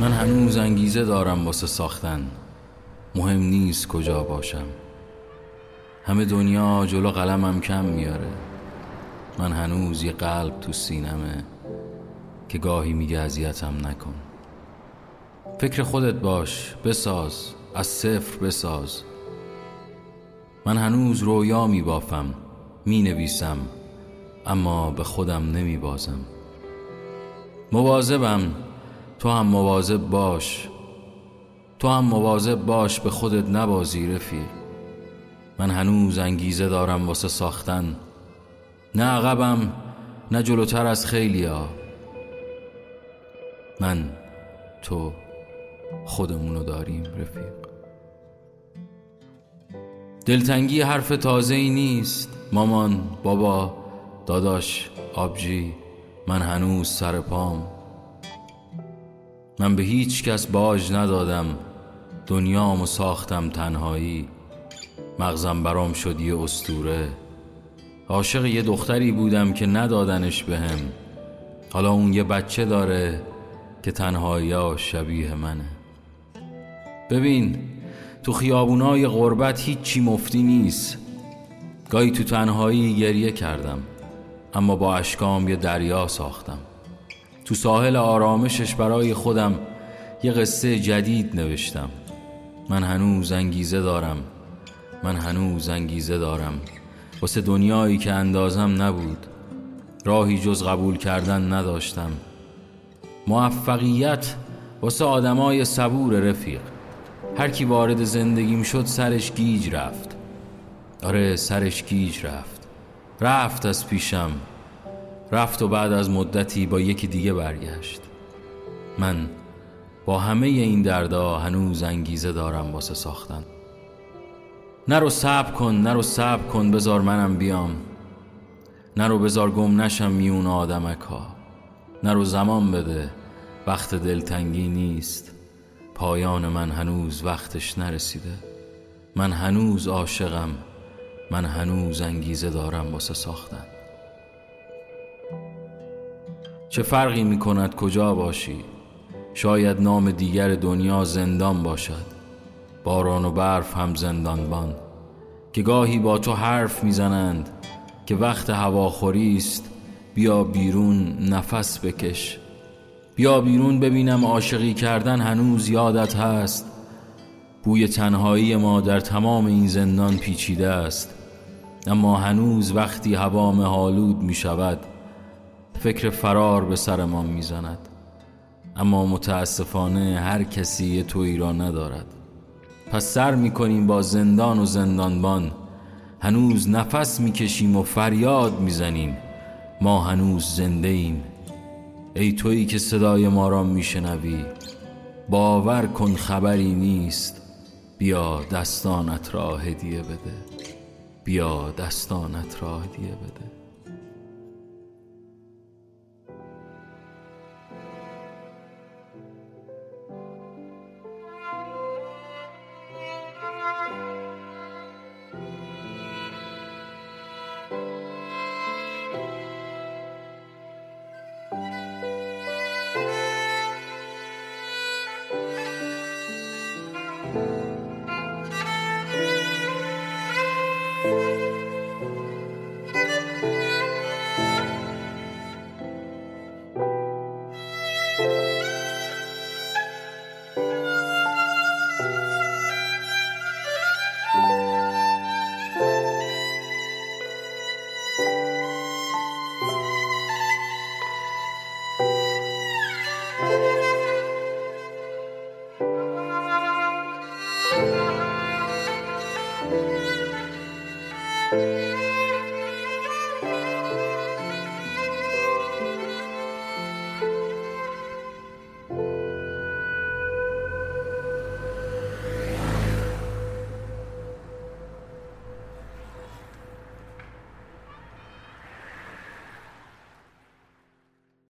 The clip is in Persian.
من هنوز انگیزه دارم واسه ساختن. مهم نیست کجا باشم. همه دنیا جلو قلمم کم میاره. من هنوز یه قلب تو سینمه که گاهی میگه اذیتم نکن. فکر خودت باش بساز از صفر بساز. من هنوز رویا میبافم می‌نویسم اما به خودم نمیبازم. مواظبم تو هم مواظب باش. تو هم مواظب باش به خودت نبازی رفیق. من هنوز انگیزه دارم واسه ساختن. نه عقبم نه جلوتر از خیلیا. من تو خودمونو داریم رفیق. دلتنگی حرف تازه ای نیست. مامان بابا داداش آبجی من هنوز سر پام. من به هیچ کس باج ندادم. دنیامو ساختم تنهایی. مغزم برام شد یه استوره. عاشق یه دختری بودم که ندادنش بهم. حالا اون یه بچه داره که تنهایی شبیه منه. ببین تو خیابونای غربت هیچی مفتی نیست. گاهی تو تنهایی گریه کردم اما با اشکام یه دریا ساختم. تو ساحل آرامشش برای خودم یه قصه جدید نوشتم. من هنوز انگیزه دارم. من هنوز انگیزه دارم. واسه دنیایی که اندازم نبود. راهی جز قبول کردن نداشتم. موفقیت واسه آدمای صبور رفیق. هر کی وارد زندگیم شد سرش گیج رفت. آره سرش گیج رفت. رفت از پیشم. رفت و بعد از مدتی با یکی دیگه برگشت. من با همه این دردا هنوز انگیزه دارم واسه ساختن. نرو صبر کن نرو صبر کن بزار منم بیام. نرو بزار گم نشم میون آدمک ها نرو زمان بده وقت دلتنگی نیست. پایان من هنوز وقتش نرسیده. من هنوز عاشقم من هنوز انگیزه دارم واسه ساختن. چه فرقی می کند کجا باشی؟ شاید نام دیگر دنیا زندان باشد. باران و برف هم زندانبان که گاهی با تو حرف می‌زنند که وقت هواخوری است بیا بیرون نفس بکش. بیا بیرون ببینم عاشقی کردن هنوز یادت هست. بوی تنهایی ما در تمام این زندان پیچیده است. اما هنوز وقتی هوا مهالود می شود فکر فرار به سرمان می‌زند. اما متاسفانه هر کسی تویی را ندارد. پس سر می‌کنیم با زندان و زندانبان. هنوز نفس می‌کشیم و فریاد می‌زنیم. ما هنوز زنده ایم ای تویی که صدای ما را میشنوی باور کن خبری نیست. بیا دستانت را هدیه بده. بیا دستانت را هدیه بده.